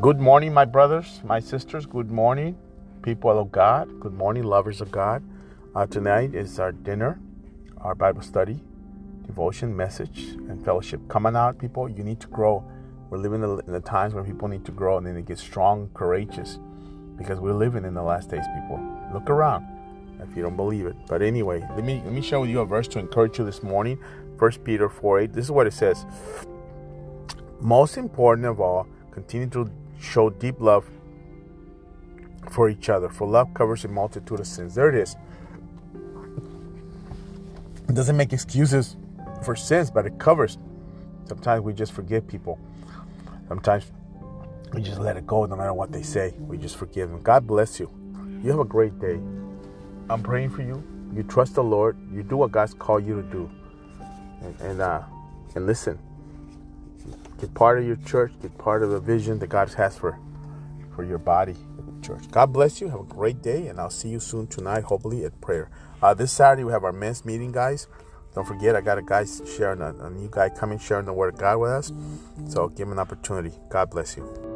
Good morning, my brothers, my sisters. Good morning, people of God. Good morning, lovers of God. Uh, tonight is our dinner, our Bible study, devotion, message, and fellowship. Coming out, people, you need to grow. We're living in the times when people need to grow and then they get strong, courageous, because we're living in the last days, people. Look around if you don't believe it. But anyway, let me let me share with you a verse to encourage you this morning. First Peter 4 8. This is what it says. Most important of all, continue to show deep love for each other. For love covers a multitude of sins. There it is. It doesn't make excuses for sins, but it covers. Sometimes we just forgive people. Sometimes we just let it go no matter what they say. We just forgive them. God bless you. You have a great day. I'm praying for you. You trust the Lord. You do what God's called you to do. And, and, uh, and listen, Get part of your church. Get part of the vision that God has for, for your body, church. God bless you. Have a great day, and I'll see you soon tonight, hopefully at prayer. Uh, this Saturday we have our men's meeting, guys. Don't forget, I got a guy sharing a, a new guy coming sharing the word of God with us. So give him an opportunity. God bless you.